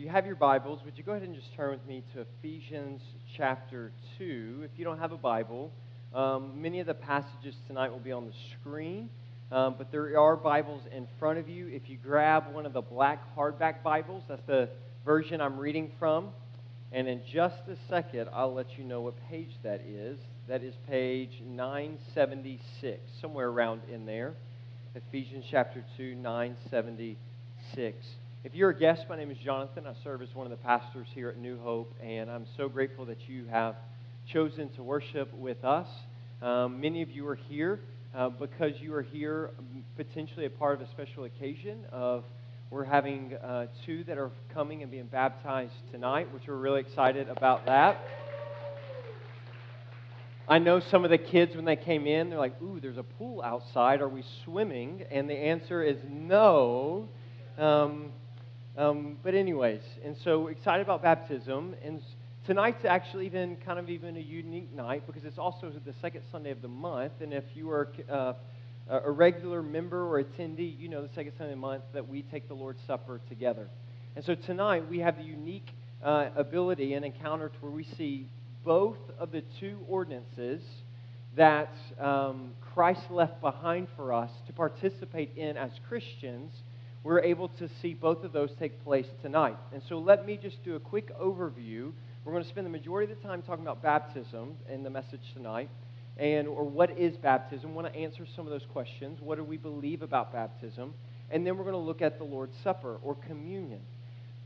you have your Bibles, would you go ahead and just turn with me to Ephesians chapter 2? If you don't have a Bible, um, many of the passages tonight will be on the screen, um, but there are Bibles in front of you. If you grab one of the black hardback Bibles, that's the version I'm reading from. And in just a second, I'll let you know what page that is. That is page 976, somewhere around in there. Ephesians chapter 2, 976. If you're a guest, my name is Jonathan. I serve as one of the pastors here at New Hope, and I'm so grateful that you have chosen to worship with us. Um, many of you are here uh, because you are here potentially a part of a special occasion of we're having uh, two that are coming and being baptized tonight, which we're really excited about that. I know some of the kids, when they came in, they're like, Ooh, there's a pool outside. Are we swimming? And the answer is no. Um, um, but anyways, and so excited about baptism, and tonight's actually even kind of even a unique night because it's also the second Sunday of the month, and if you are uh, a regular member or attendee, you know the second Sunday of the month that we take the Lord's Supper together. And so tonight we have the unique uh, ability and encounter to where we see both of the two ordinances that um, Christ left behind for us to participate in as Christians we're able to see both of those take place tonight. And so let me just do a quick overview. We're going to spend the majority of the time talking about baptism in the message tonight. And or what is baptism? We want to answer some of those questions. What do we believe about baptism? And then we're going to look at the Lord's Supper or communion.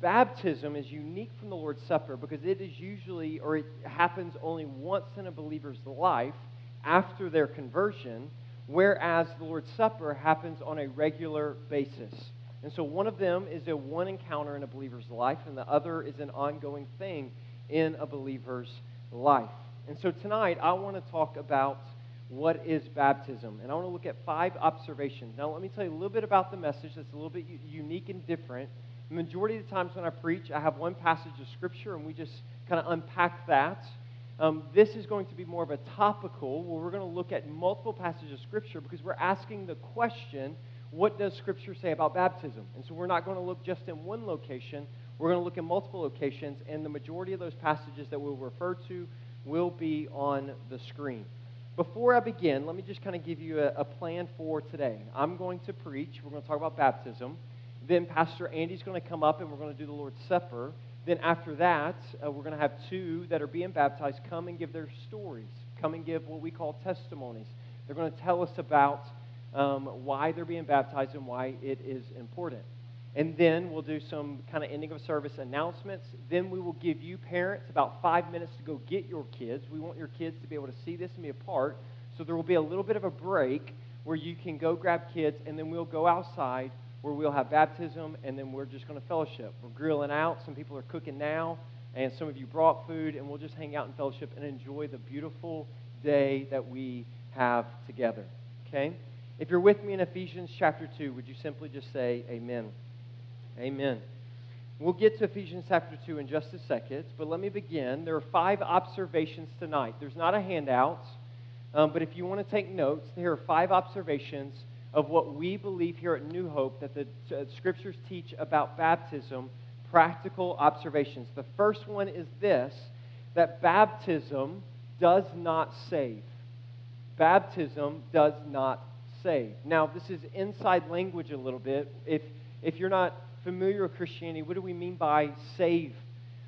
Baptism is unique from the Lord's Supper because it is usually or it happens only once in a believer's life after their conversion, whereas the Lord's Supper happens on a regular basis. And so one of them is a one encounter in a believer's life, and the other is an ongoing thing in a believer's life. And so tonight, I want to talk about what is baptism. And I want to look at five observations. Now, let me tell you a little bit about the message that's a little bit unique and different. The majority of the times when I preach, I have one passage of Scripture, and we just kind of unpack that. Um, this is going to be more of a topical, where we're going to look at multiple passages of Scripture because we're asking the question what does Scripture say about baptism? And so we're not going to look just in one location. We're going to look in multiple locations, and the majority of those passages that we'll refer to will be on the screen. Before I begin, let me just kind of give you a, a plan for today. I'm going to preach. We're going to talk about baptism. Then Pastor Andy's going to come up and we're going to do the Lord's Supper. Then after that, uh, we're going to have two that are being baptized come and give their stories, come and give what we call testimonies. They're going to tell us about um, why they're being baptized and why it is important. And then we'll do some kind of ending of service announcements. Then we will give you parents about five minutes to go get your kids. We want your kids to be able to see this and be a part. So there will be a little bit of a break where you can go grab kids, and then we'll go outside where we'll have baptism, and then we're just going to fellowship. We're grilling out. Some people are cooking now, and some of you brought food, and we'll just hang out in fellowship and enjoy the beautiful day that we have together. Okay? If you're with me in Ephesians chapter 2, would you simply just say amen? Amen. We'll get to Ephesians chapter 2 in just a second, but let me begin. There are five observations tonight. There's not a handout, um, but if you want to take notes, there are five observations of what we believe here at New Hope that the uh, scriptures teach about baptism, practical observations. The first one is this that baptism does not save. Baptism does not saved. Now, this is inside language a little bit. If, if you're not familiar with Christianity, what do we mean by save?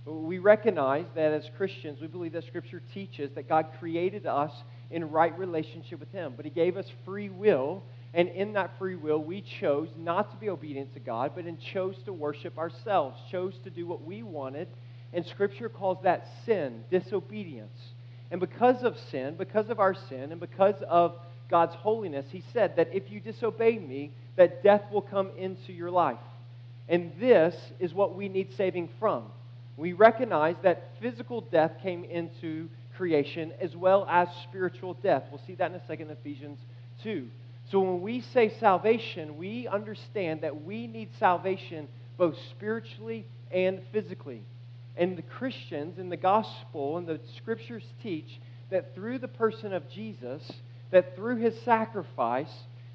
We recognize that as Christians, we believe that Scripture teaches that God created us in right relationship with Him, but He gave us free will, and in that free will, we chose not to be obedient to God, but in chose to worship ourselves, chose to do what we wanted, and Scripture calls that sin, disobedience. And because of sin, because of our sin, and because of God's holiness, he said that if you disobey me, that death will come into your life. And this is what we need saving from. We recognize that physical death came into creation as well as spiritual death. We'll see that in a second Ephesians 2. So when we say salvation, we understand that we need salvation both spiritually and physically. And the Christians in the gospel and the scriptures teach that through the person of Jesus, that through his sacrifice,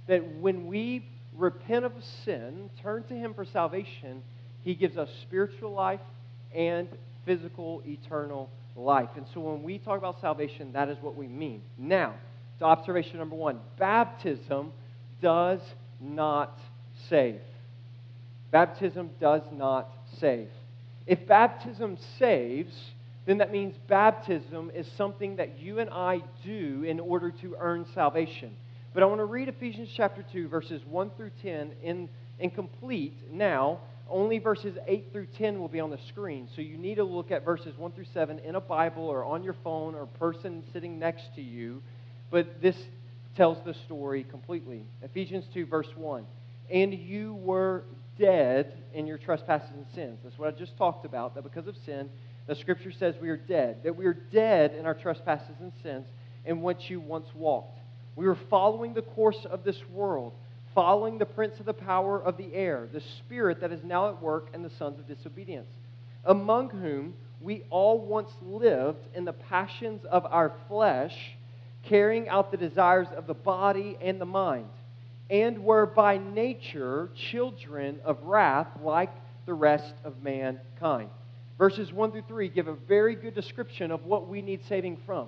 that when we repent of sin, turn to him for salvation, He gives us spiritual life and physical, eternal life. And so when we talk about salvation, that is what we mean. Now, to observation number one baptism does not save. Baptism does not save. If baptism saves, then that means baptism is something that you and I do in order to earn salvation. But I want to read Ephesians chapter 2, verses 1 through 10 in, in complete now. Only verses 8 through 10 will be on the screen. So you need to look at verses 1 through 7 in a Bible or on your phone or person sitting next to you. But this tells the story completely. Ephesians 2, verse 1. And you were dead in your trespasses and sins. That's what I just talked about, that because of sin, the scripture says we are dead, that we are dead in our trespasses and sins in which you once walked. We were following the course of this world, following the prince of the power of the air, the spirit that is now at work in the sons of disobedience, among whom we all once lived in the passions of our flesh, carrying out the desires of the body and the mind, and were by nature children of wrath like the rest of mankind. Verses 1 through 3 give a very good description of what we need saving from.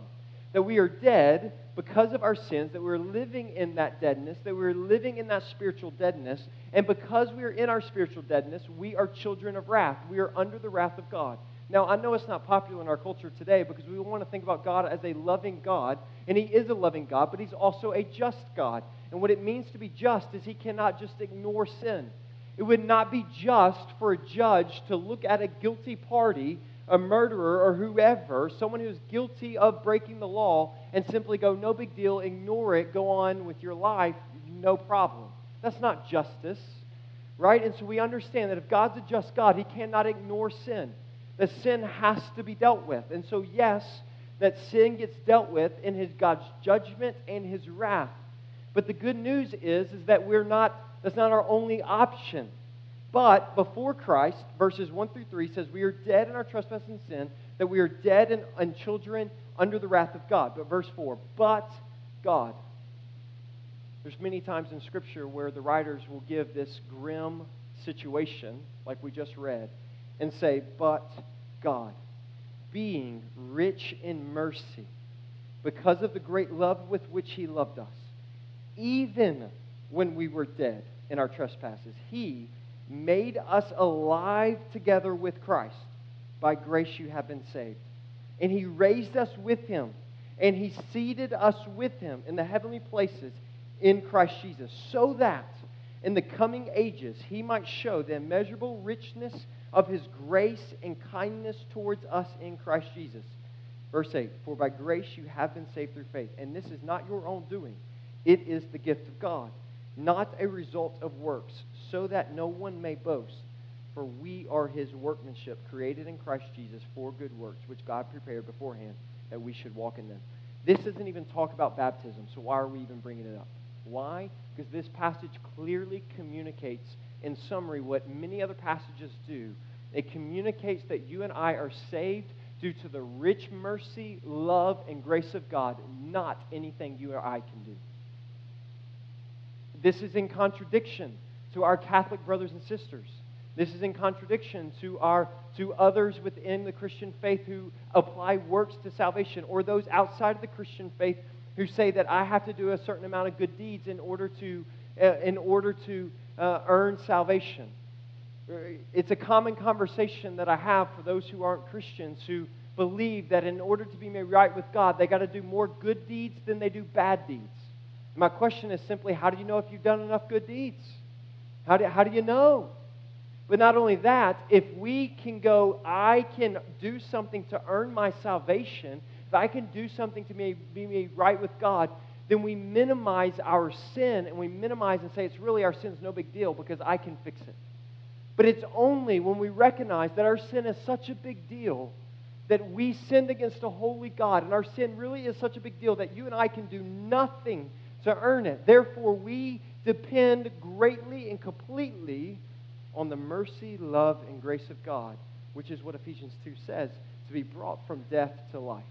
That we are dead because of our sins, that we're living in that deadness, that we're living in that spiritual deadness, and because we are in our spiritual deadness, we are children of wrath. We are under the wrath of God. Now, I know it's not popular in our culture today because we want to think about God as a loving God, and He is a loving God, but He's also a just God. And what it means to be just is He cannot just ignore sin. It would not be just for a judge to look at a guilty party, a murderer or whoever, someone who's guilty of breaking the law, and simply go, no big deal, ignore it, go on with your life, no problem. That's not justice, right? And so we understand that if God's a just God, He cannot ignore sin. The sin has to be dealt with. And so, yes, that sin gets dealt with in His God's judgment and His wrath. But the good news is, is that we're not that's not our only option. But before Christ, verses 1 through 3 says, We are dead in our trespass and sin, that we are dead and, and children under the wrath of God. But verse 4, but God. There's many times in Scripture where the writers will give this grim situation, like we just read, and say, But God, being rich in mercy, because of the great love with which He loved us, even when we were dead in our trespasses. He made us alive together with Christ. By grace you have been saved. And he raised us with him, and he seated us with him in the heavenly places in Christ Jesus, so that in the coming ages he might show the immeasurable richness of his grace and kindness towards us in Christ Jesus. Verse 8 For by grace you have been saved through faith, and this is not your own doing, it is the gift of God not a result of works, so that no one may boast. For we are his workmanship, created in Christ Jesus for good works, which God prepared beforehand that we should walk in them. This doesn't even talk about baptism, so why are we even bringing it up? Why? Because this passage clearly communicates, in summary, what many other passages do. It communicates that you and I are saved due to the rich mercy, love, and grace of God, not anything you or I can do. This is in contradiction to our Catholic brothers and sisters. This is in contradiction to our to others within the Christian faith who apply works to salvation, or those outside of the Christian faith who say that I have to do a certain amount of good deeds in order to uh, in order to uh, earn salvation. It's a common conversation that I have for those who aren't Christians who believe that in order to be made right with God, they got to do more good deeds than they do bad deeds. My question is simply how do you know if you've done enough good deeds? How do, how do you know? But not only that, if we can go, I can do something to earn my salvation, if I can do something to be, be made right with God, then we minimize our sin and we minimize and say it's really our sin's no big deal because I can fix it. But it's only when we recognize that our sin is such a big deal that we sinned against a holy God, and our sin really is such a big deal that you and I can do nothing to earn it. Therefore, we depend greatly and completely on the mercy, love, and grace of God, which is what Ephesians 2 says to be brought from death to life.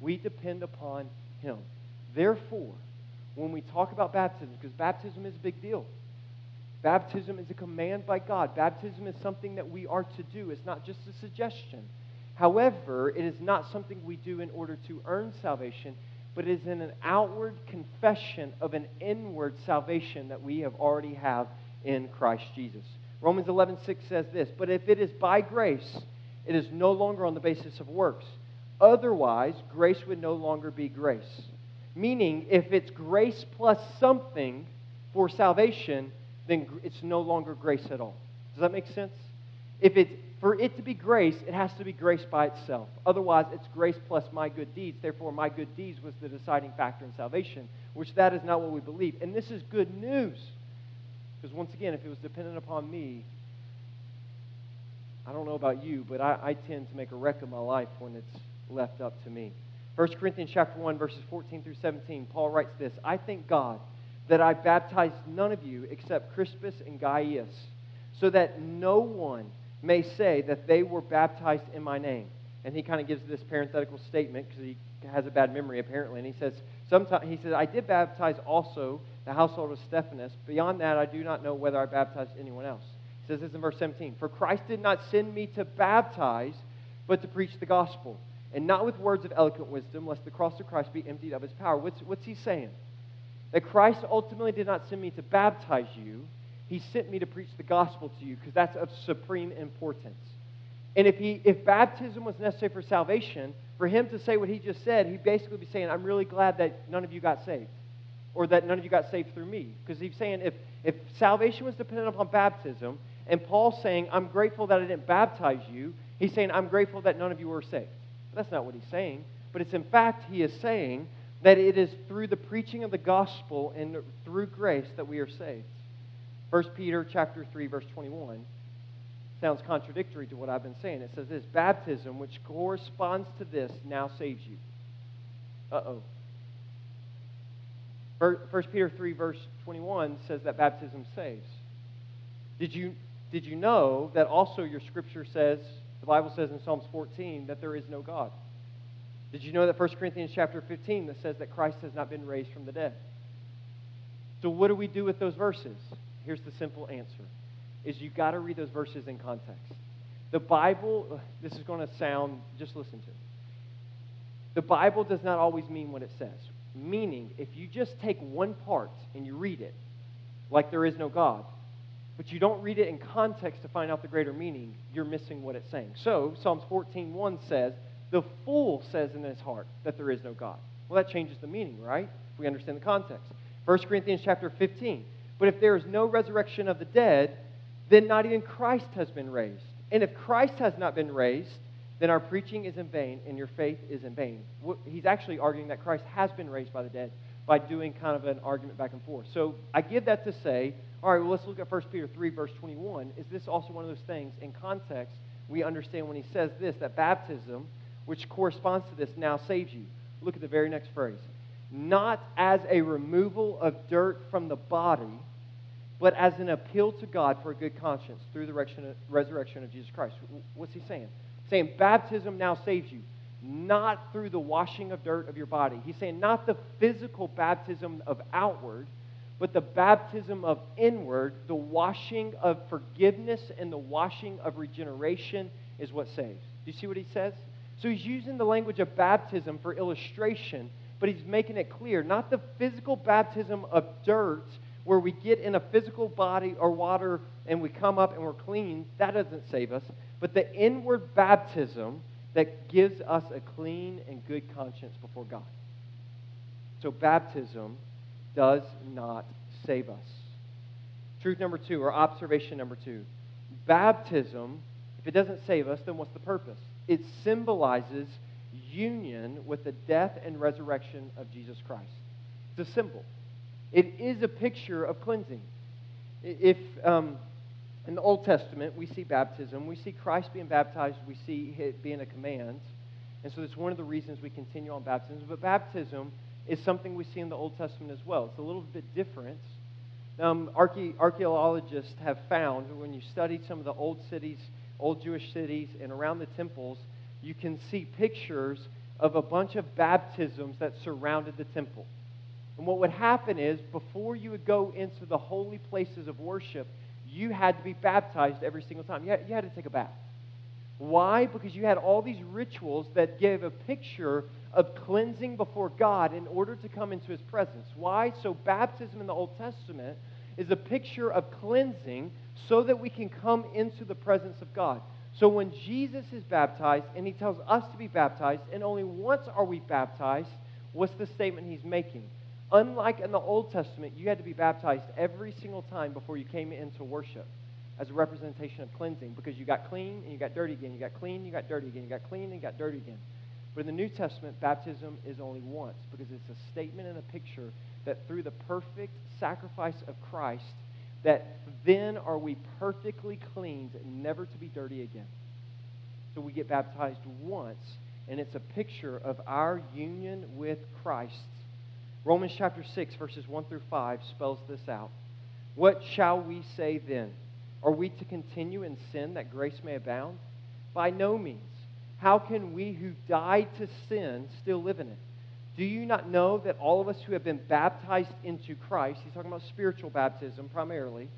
We depend upon Him. Therefore, when we talk about baptism, because baptism is a big deal, Baptism is a command by God. Baptism is something that we are to do, it's not just a suggestion. However, it is not something we do in order to earn salvation, but it is in an outward confession of an inward salvation that we have already have in Christ Jesus. Romans 11:6 says this, "But if it is by grace, it is no longer on the basis of works. Otherwise, grace would no longer be grace." Meaning, if it's grace plus something for salvation, then it's no longer grace at all. Does that make sense? If it's for it to be grace, it has to be grace by itself. Otherwise, it's grace plus my good deeds. Therefore, my good deeds was the deciding factor in salvation, which that is not what we believe. And this is good news. Because once again, if it was dependent upon me, I don't know about you, but I, I tend to make a wreck of my life when it's left up to me. 1 Corinthians chapter 1, verses 14 through 17, Paul writes this I thank God that I baptized none of you except Crispus and Gaius, so that no one may say that they were baptized in my name. And he kind of gives this parenthetical statement because he has a bad memory apparently. And he says, Sometimes, he says, I did baptize also the household of Stephanas. Beyond that, I do not know whether I baptized anyone else. He says this in verse 17 For Christ did not send me to baptize, but to preach the gospel, and not with words of eloquent wisdom, lest the cross of Christ be emptied of his power. What's, what's he saying? That Christ ultimately did not send me to baptize you, he sent me to preach the gospel to you because that's of supreme importance. And if, he, if baptism was necessary for salvation, for him to say what he just said, he'd basically be saying, I'm really glad that none of you got saved. Or that none of you got saved through me. Because he's saying if, if salvation was dependent upon baptism, and Paul's saying, I'm grateful that I didn't baptize you, he's saying, I'm grateful that none of you were saved. That's not what he's saying. But it's in fact, he is saying that it is through the preaching of the gospel and through grace that we are saved. 1 Peter chapter 3 verse 21 sounds contradictory to what I've been saying. It says this, baptism which corresponds to this now saves you. Uh-oh. 1 Peter 3 verse 21 says that baptism saves. Did you did you know that also your scripture says, the Bible says in Psalms 14 that there is no God? Did you know that 1 Corinthians chapter 15 that says that Christ has not been raised from the dead? So what do we do with those verses? Here's the simple answer. Is you've got to read those verses in context. The Bible, this is going to sound, just listen to it. The Bible does not always mean what it says. Meaning, if you just take one part and you read it, like there is no God, but you don't read it in context to find out the greater meaning, you're missing what it's saying. So, Psalms 14:1 says, "The fool says in his heart that there is no God." Well, that changes the meaning, right? If we understand the context. 1 Corinthians chapter 15. But if there is no resurrection of the dead, then not even Christ has been raised. And if Christ has not been raised, then our preaching is in vain and your faith is in vain. He's actually arguing that Christ has been raised by the dead by doing kind of an argument back and forth. So I give that to say, all right, well, let's look at 1 Peter 3, verse 21. Is this also one of those things in context we understand when he says this, that baptism, which corresponds to this, now saves you? Look at the very next phrase. Not as a removal of dirt from the body but as an appeal to God for a good conscience through the resurrection of Jesus Christ. What's he saying? Saying baptism now saves you, not through the washing of dirt of your body. He's saying not the physical baptism of outward, but the baptism of inward, the washing of forgiveness and the washing of regeneration is what saves. Do you see what he says? So he's using the language of baptism for illustration, but he's making it clear not the physical baptism of dirt where we get in a physical body or water and we come up and we're clean, that doesn't save us. But the inward baptism that gives us a clean and good conscience before God. So baptism does not save us. Truth number two, or observation number two baptism, if it doesn't save us, then what's the purpose? It symbolizes union with the death and resurrection of Jesus Christ. It's a symbol. It is a picture of cleansing. If um, in the Old Testament we see baptism, we see Christ being baptized, we see it being a command. And so that's one of the reasons we continue on baptism. But baptism is something we see in the Old Testament as well. It's a little bit different. Um, archae- archaeologists have found when you study some of the old cities, old Jewish cities, and around the temples, you can see pictures of a bunch of baptisms that surrounded the temple. And what would happen is, before you would go into the holy places of worship, you had to be baptized every single time. You had, you had to take a bath. Why? Because you had all these rituals that gave a picture of cleansing before God in order to come into his presence. Why? So, baptism in the Old Testament is a picture of cleansing so that we can come into the presence of God. So, when Jesus is baptized and he tells us to be baptized, and only once are we baptized, what's the statement he's making? Unlike in the Old Testament, you had to be baptized every single time before you came into worship as a representation of cleansing because you got clean and you got dirty again. You got clean, you got dirty again. You got clean and you got dirty again. But in the New Testament, baptism is only once because it's a statement and a picture that through the perfect sacrifice of Christ, that then are we perfectly cleansed, never to be dirty again. So we get baptized once, and it's a picture of our union with Christ. Romans chapter 6, verses 1 through 5 spells this out. What shall we say then? Are we to continue in sin that grace may abound? By no means. How can we who died to sin still live in it? Do you not know that all of us who have been baptized into Christ, he's talking about spiritual baptism primarily,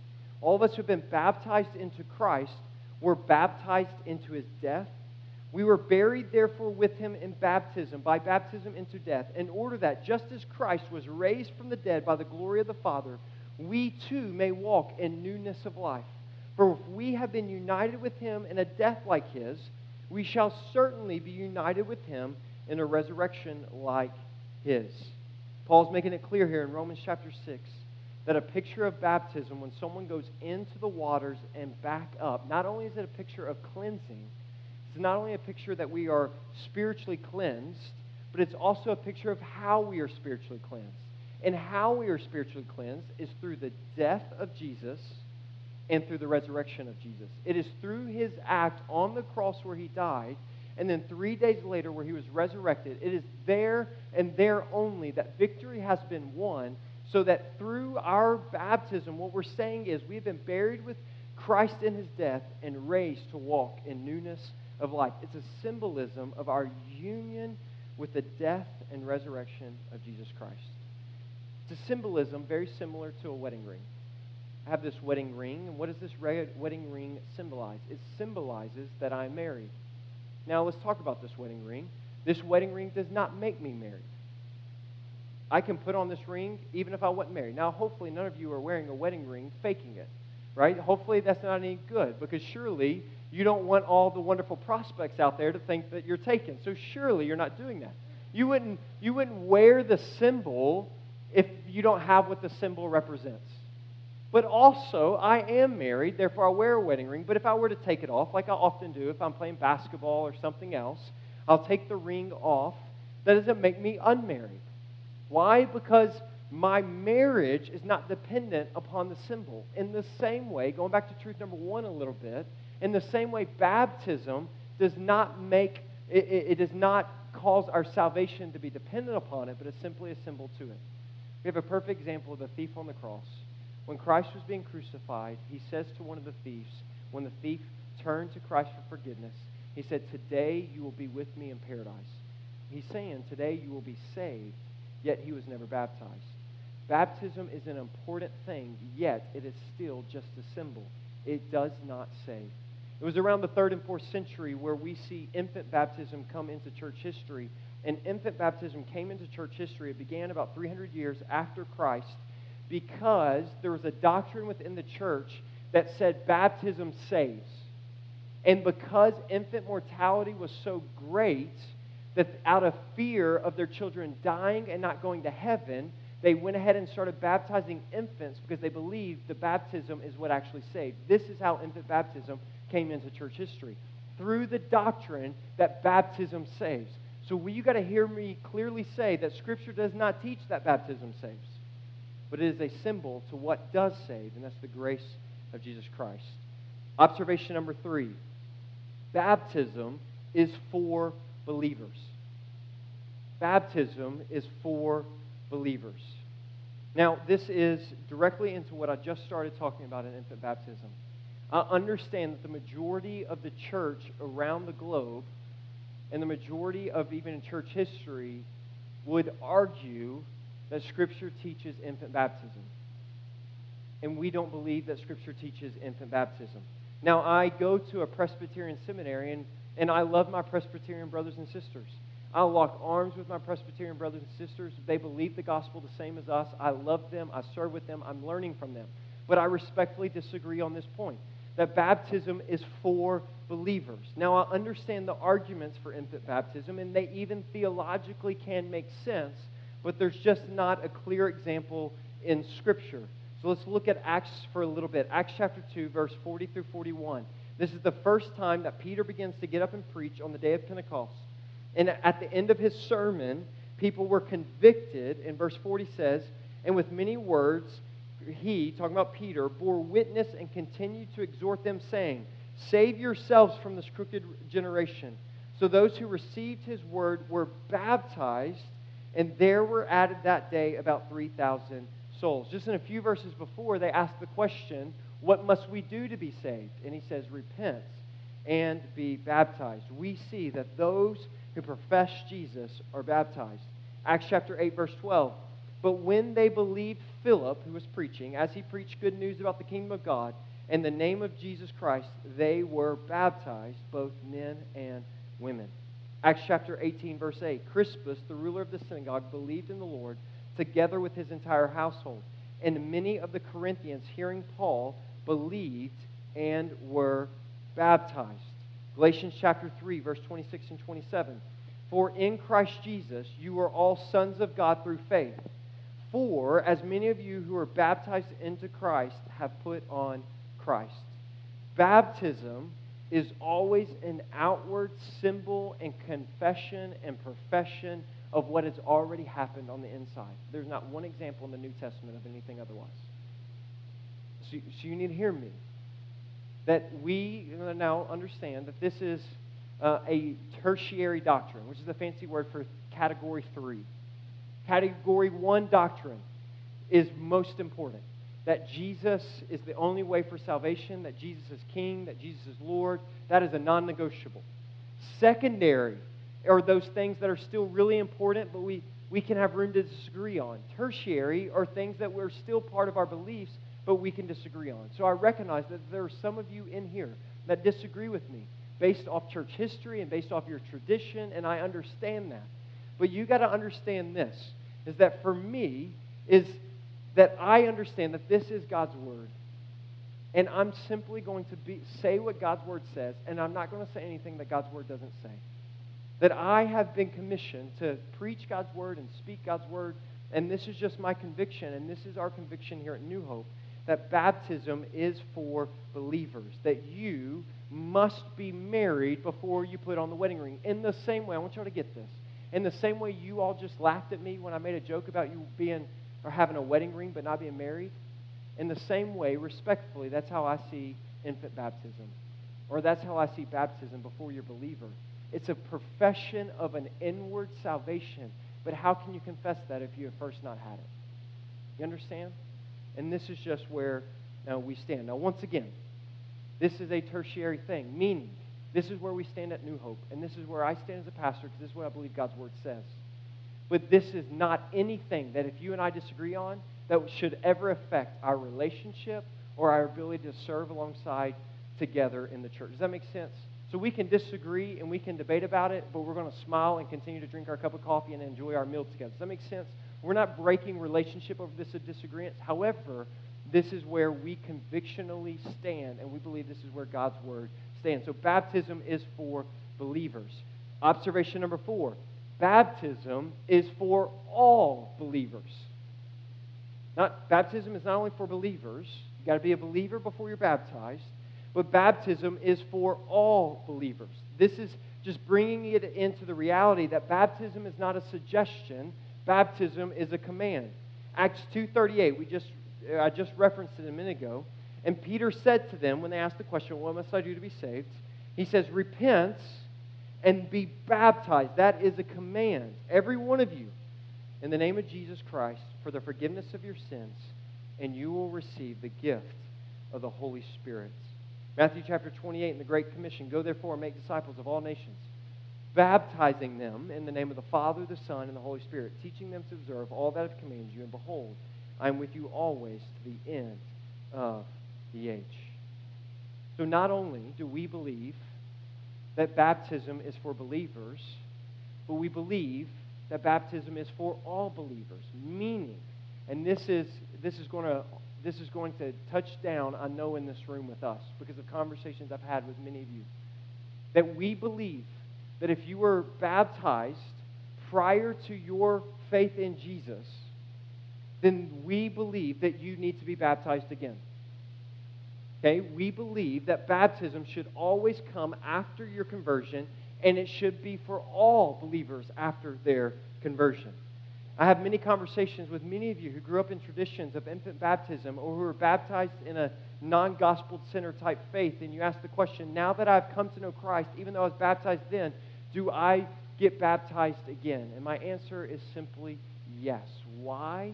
all of us who have been baptized into Christ were baptized into his death? We were buried, therefore, with him in baptism, by baptism into death, in order that just as Christ was raised from the dead by the glory of the Father, we too may walk in newness of life. For if we have been united with him in a death like his, we shall certainly be united with him in a resurrection like his. Paul's making it clear here in Romans chapter 6 that a picture of baptism, when someone goes into the waters and back up, not only is it a picture of cleansing, it's not only a picture that we are spiritually cleansed, but it's also a picture of how we are spiritually cleansed. And how we are spiritually cleansed is through the death of Jesus and through the resurrection of Jesus. It is through his act on the cross where he died, and then three days later where he was resurrected. It is there and there only that victory has been won, so that through our baptism, what we're saying is we've been buried with Christ in his death and raised to walk in newness of life. It's a symbolism of our union with the death and resurrection of Jesus Christ. It's a symbolism very similar to a wedding ring. I have this wedding ring, and what does this wedding ring symbolize? It symbolizes that I'm married. Now, let's talk about this wedding ring. This wedding ring does not make me married. I can put on this ring even if I wasn't married. Now, hopefully, none of you are wearing a wedding ring faking it, right? Hopefully, that's not any good because surely you don't want all the wonderful prospects out there to think that you're taken. So, surely you're not doing that. You wouldn't, you wouldn't wear the symbol if you don't have what the symbol represents. But also, I am married, therefore I wear a wedding ring. But if I were to take it off, like I often do if I'm playing basketball or something else, I'll take the ring off. That doesn't make me unmarried. Why? Because my marriage is not dependent upon the symbol. In the same way, going back to truth number one a little bit, in the same way, baptism does not make, it, it, it does not cause our salvation to be dependent upon it, but it's simply a symbol to it. We have a perfect example of the thief on the cross. When Christ was being crucified, he says to one of the thieves, when the thief turned to Christ for forgiveness, he said, Today you will be with me in paradise. He's saying, Today you will be saved, yet he was never baptized. Baptism is an important thing, yet it is still just a symbol. It does not save. It was around the third and fourth century where we see infant baptism come into church history. And infant baptism came into church history. It began about 300 years after Christ because there was a doctrine within the church that said baptism saves. And because infant mortality was so great that out of fear of their children dying and not going to heaven, they went ahead and started baptizing infants because they believed the baptism is what actually saved. This is how infant baptism came into church history through the doctrine that baptism saves. So you got to hear me clearly say that Scripture does not teach that baptism saves but it is a symbol to what does save, and that's the grace of Jesus Christ. Observation number three baptism is for believers. Baptism is for believers. Now, this is directly into what I just started talking about in infant baptism. I understand that the majority of the church around the globe and the majority of even church history would argue that Scripture teaches infant baptism. And we don't believe that Scripture teaches infant baptism. Now, I go to a Presbyterian seminary, and, and I love my Presbyterian brothers and sisters. I lock arms with my Presbyterian brothers and sisters. They believe the gospel the same as us. I love them. I serve with them. I'm learning from them. But I respectfully disagree on this point that baptism is for believers. Now, I understand the arguments for infant baptism, and they even theologically can make sense, but there's just not a clear example in Scripture. So let's look at Acts for a little bit. Acts chapter 2, verse 40 through 41. This is the first time that Peter begins to get up and preach on the day of Pentecost. And at the end of his sermon, people were convicted, and verse 40 says, And with many words, he, talking about Peter, bore witness and continued to exhort them, saying, Save yourselves from this crooked generation. So those who received his word were baptized, and there were added that day about 3,000 souls. Just in a few verses before, they asked the question, What must we do to be saved? And he says, Repent and be baptized. We see that those who profess Jesus are baptized. Acts chapter 8, verse 12. But when they believed Philip, who was preaching, as he preached good news about the kingdom of God, in the name of Jesus Christ, they were baptized, both men and women. Acts chapter 18, verse 8 Crispus, the ruler of the synagogue, believed in the Lord together with his entire household. And many of the Corinthians, hearing Paul, believed and were baptized. Galatians chapter 3, verse 26 and 27. For in Christ Jesus you are all sons of God through faith. For as many of you who are baptized into Christ have put on Christ. Baptism is always an outward symbol and confession and profession of what has already happened on the inside. There's not one example in the New Testament of anything otherwise. So, so you need to hear me. That we now understand that this is uh, a tertiary doctrine, which is a fancy word for category three. Category one doctrine is most important that Jesus is the only way for salvation, that Jesus is King, that Jesus is Lord. That is a non negotiable. Secondary are those things that are still really important, but we, we can have room to disagree on. Tertiary are things that we're still part of our beliefs, but we can disagree on. So I recognize that there are some of you in here that disagree with me based off church history and based off your tradition, and I understand that. But you got to understand this is that for me, is that I understand that this is God's word. And I'm simply going to be, say what God's word says, and I'm not going to say anything that God's word doesn't say. That I have been commissioned to preach God's word and speak God's word, and this is just my conviction, and this is our conviction here at New Hope that baptism is for believers, that you must be married before you put on the wedding ring. In the same way, I want y'all to get this. In the same way you all just laughed at me when I made a joke about you being or having a wedding ring but not being married. In the same way, respectfully, that's how I see infant baptism. Or that's how I see baptism before you're believer. It's a profession of an inward salvation. But how can you confess that if you have first not had it? You understand? And this is just where now we stand. Now, once again, this is a tertiary thing, meaning this is where we stand at New Hope, and this is where I stand as a pastor because this is what I believe God's Word says. But this is not anything that if you and I disagree on, that should ever affect our relationship or our ability to serve alongside together in the church. Does that make sense? So we can disagree and we can debate about it, but we're going to smile and continue to drink our cup of coffee and enjoy our meal together. Does that make sense? We're not breaking relationship over this disagreement. However, this is where we convictionally stand, and we believe this is where God's word stands. So baptism is for believers. Observation number four baptism is for all believers. Not baptism is not only for believers. you've got to be a believer before you're baptized, but baptism is for all believers. This is just bringing it into the reality that baptism is not a suggestion, baptism is a command. Acts 2:38, we just I just referenced it a minute ago. And Peter said to them when they asked the question, "What must I do to be saved?" He says, "Repent and be baptized. That is a command. Every one of you, in the name of Jesus Christ, for the forgiveness of your sins, and you will receive the gift of the Holy Spirit. Matthew chapter 28 in the Great Commission Go therefore and make disciples of all nations, baptizing them in the name of the Father, the Son, and the Holy Spirit, teaching them to observe all that I've commanded you. And behold, I am with you always to the end of the age. So not only do we believe that baptism is for believers, but we believe that baptism is for all believers, meaning, and this is, this is going to this is going to touch down, I know, in this room with us because of conversations I've had with many of you. That we believe that if you were baptized prior to your faith in Jesus, then we believe that you need to be baptized again. Okay? We believe that baptism should always come after your conversion, and it should be for all believers after their conversion. I have many conversations with many of you who grew up in traditions of infant baptism or who were baptized in a non gospel center type faith, and you ask the question, now that I've come to know Christ, even though I was baptized then, do I get baptized again? And my answer is simply yes. Why?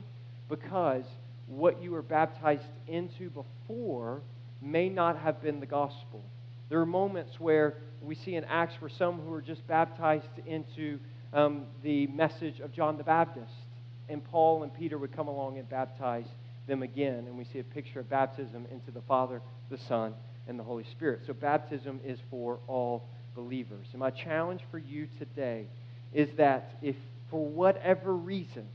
Because what you were baptized into before may not have been the gospel. There are moments where we see in Acts where some who were just baptized into um, the message of John the Baptist. And Paul and Peter would come along and baptize them again. And we see a picture of baptism into the Father, the Son, and the Holy Spirit. So baptism is for all believers. And my challenge for you today is that if for whatever reason,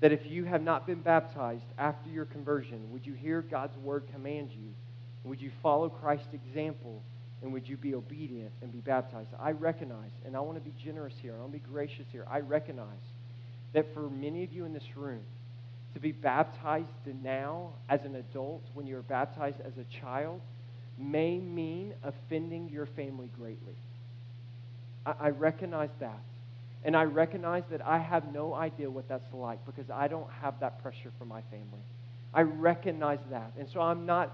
that if you have not been baptized after your conversion, would you hear God's word command you? Would you follow Christ's example and would you be obedient and be baptized? I recognize, and I want to be generous here, I want to be gracious here. I recognize that for many of you in this room, to be baptized now as an adult when you were baptized as a child may mean offending your family greatly. I, I recognize that. And I recognize that I have no idea what that's like because I don't have that pressure from my family. I recognize that. And so I'm not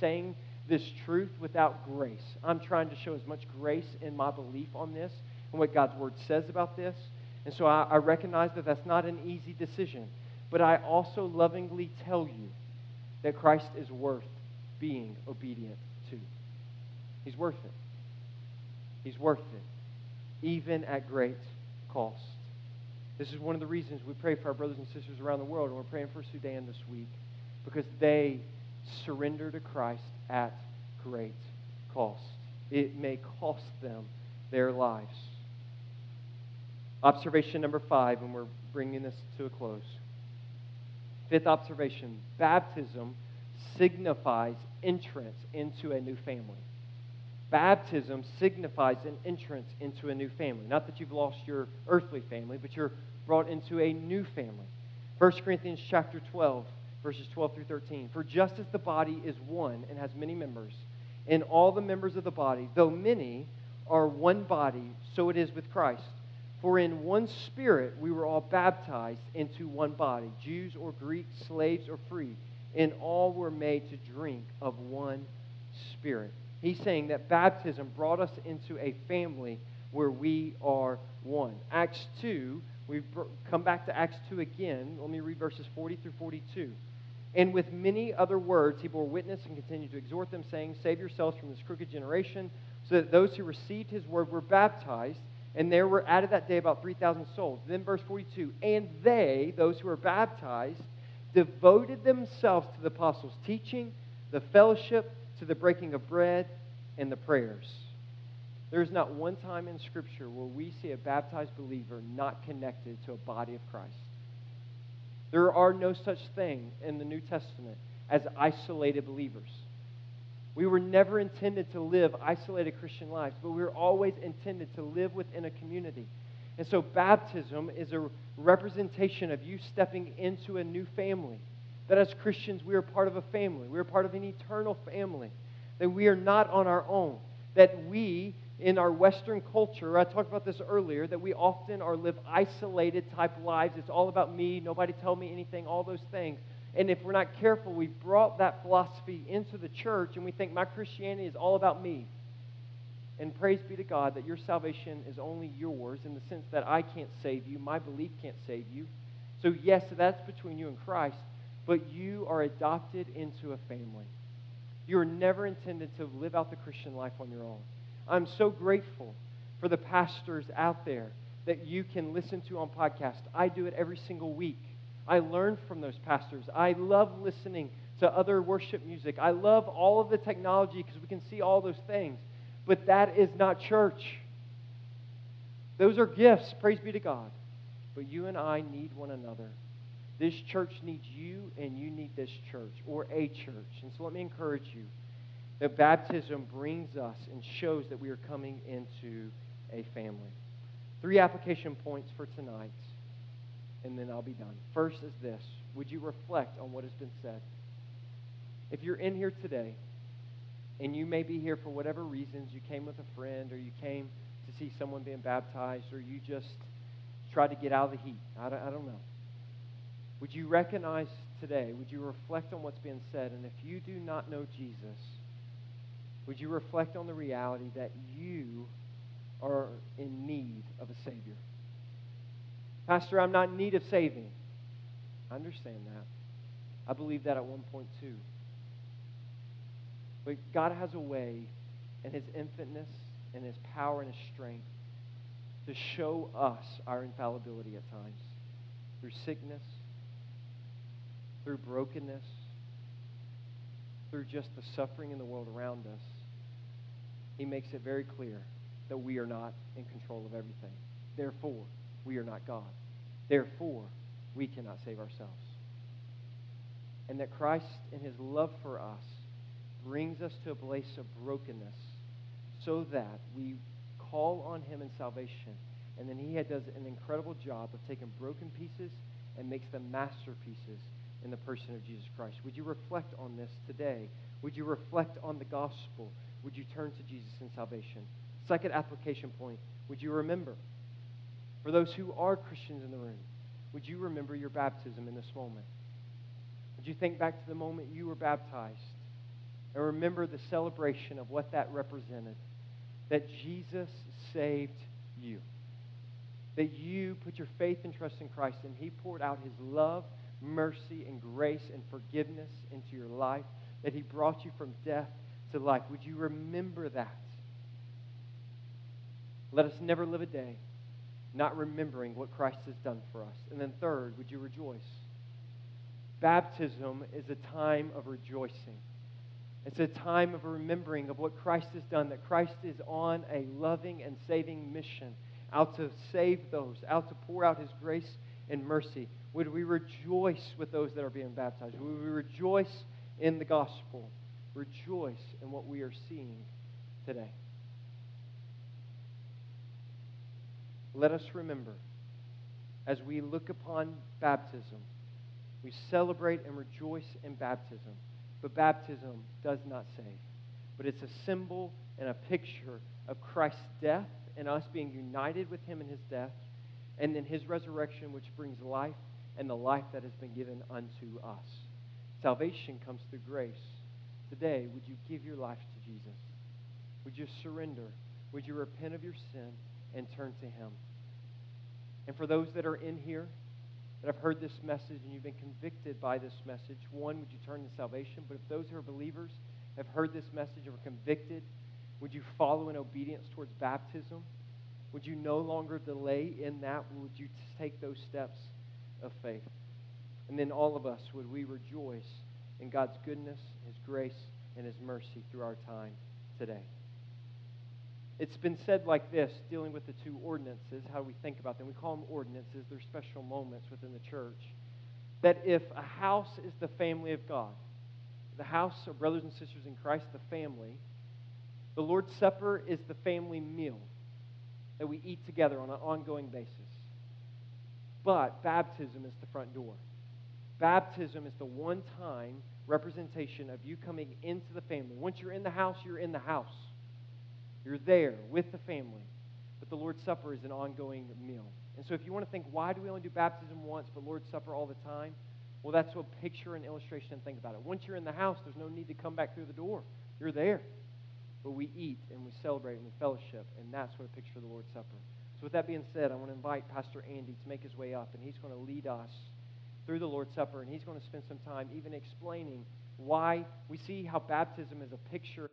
saying this truth without grace. I'm trying to show as much grace in my belief on this and what God's word says about this. And so I, I recognize that that's not an easy decision. But I also lovingly tell you that Christ is worth being obedient to. He's worth it. He's worth it, even at great cost. This is one of the reasons we pray for our brothers and sisters around the world, and we're praying for Sudan this week, because they surrender to Christ at great cost. It may cost them their lives. Observation number five, and we're bringing this to a close. Fifth observation baptism signifies entrance into a new family. Baptism signifies an entrance into a new family. Not that you've lost your earthly family, but you're brought into a new family. 1 Corinthians chapter 12, verses 12 through 13. For just as the body is one and has many members, and all the members of the body, though many, are one body, so it is with Christ. For in one spirit we were all baptized into one body, Jews or Greeks, slaves or free, and all were made to drink of one spirit. He's saying that baptism brought us into a family where we are one. Acts 2, we've come back to Acts 2 again. Let me read verses 40 through 42. And with many other words, he bore witness and continued to exhort them, saying, Save yourselves from this crooked generation. So that those who received his word were baptized, and there were added that day about 3,000 souls. Then, verse 42 And they, those who were baptized, devoted themselves to the apostles' teaching, the fellowship, to the breaking of bread, and the prayers. There is not one time in Scripture where we see a baptized believer not connected to a body of Christ. There are no such thing in the New Testament as isolated believers. We were never intended to live isolated Christian lives, but we were always intended to live within a community. And so, baptism is a representation of you stepping into a new family. That as Christians, we are part of a family, we are part of an eternal family, that we are not on our own, that we in our Western culture, I talked about this earlier, that we often are live isolated type lives. It's all about me, nobody tell me anything, all those things. And if we're not careful, we've brought that philosophy into the church and we think my Christianity is all about me. And praise be to God that your salvation is only yours in the sense that I can't save you, my belief can't save you. So, yes, that's between you and Christ, but you are adopted into a family. You are never intended to live out the Christian life on your own. I'm so grateful for the pastors out there that you can listen to on podcast. I do it every single week. I learn from those pastors. I love listening to other worship music. I love all of the technology because we can see all those things. But that is not church. Those are gifts, praise be to God. But you and I need one another. This church needs you, and you need this church, or a church. And so let me encourage you that baptism brings us and shows that we are coming into a family. Three application points for tonight, and then I'll be done. First is this Would you reflect on what has been said? If you're in here today, and you may be here for whatever reasons, you came with a friend, or you came to see someone being baptized, or you just tried to get out of the heat. I don't, I don't know. Would you recognize today, would you reflect on what's being said? And if you do not know Jesus, would you reflect on the reality that you are in need of a Savior? Pastor, I'm not in need of saving. I understand that. I believe that at one point too. But God has a way in His infiniteness and His power and His strength to show us our infallibility at times through sickness, through brokenness, through just the suffering in the world around us. He makes it very clear that we are not in control of everything. Therefore, we are not God. Therefore, we cannot save ourselves. And that Christ, in his love for us, brings us to a place of brokenness so that we call on him in salvation. And then he does an incredible job of taking broken pieces and makes them masterpieces in the person of Jesus Christ. Would you reflect on this today? Would you reflect on the gospel? Would you turn to Jesus in salvation? Second application point, would you remember? For those who are Christians in the room, would you remember your baptism in this moment? Would you think back to the moment you were baptized and remember the celebration of what that represented? That Jesus saved you. That you put your faith and trust in Christ and He poured out His love, mercy, and grace and forgiveness into your life. That He brought you from death to life. Would you remember that? Let us never live a day not remembering what Christ has done for us. And then, third, would you rejoice? Baptism is a time of rejoicing. It's a time of remembering of what Christ has done, that Christ is on a loving and saving mission, out to save those, out to pour out his grace and mercy. Would we rejoice with those that are being baptized? Would we rejoice in the gospel? Rejoice in what we are seeing today. Let us remember, as we look upon baptism, we celebrate and rejoice in baptism but baptism does not save. But it's a symbol and a picture of Christ's death and us being united with him in his death, and then his resurrection, which brings life and the life that has been given unto us. Salvation comes through grace. Today, would you give your life to Jesus? Would you surrender? Would you repent of your sin and turn to him? And for those that are in here, that have heard this message and you've been convicted by this message, one, would you turn to salvation? But if those who are believers have heard this message and were convicted, would you follow in obedience towards baptism? Would you no longer delay in that? Would you take those steps of faith? And then all of us, would we rejoice in God's goodness, His grace, and His mercy through our time today? It's been said like this, dealing with the two ordinances, how we think about them. We call them ordinances, they're special moments within the church. That if a house is the family of God, the house of brothers and sisters in Christ, the family, the Lord's Supper is the family meal that we eat together on an ongoing basis. But baptism is the front door. Baptism is the one time representation of you coming into the family. Once you're in the house, you're in the house. You're there with the family. But the Lord's Supper is an ongoing meal. And so if you want to think, why do we only do baptism once but Lord's Supper all the time? Well, that's a picture and illustration and think about it. Once you're in the house, there's no need to come back through the door. You're there. But we eat and we celebrate and we fellowship, and that's what a picture of the Lord's Supper. So with that being said, I want to invite Pastor Andy to make his way up, and he's going to lead us through the Lord's Supper, and he's going to spend some time even explaining why we see how baptism is a picture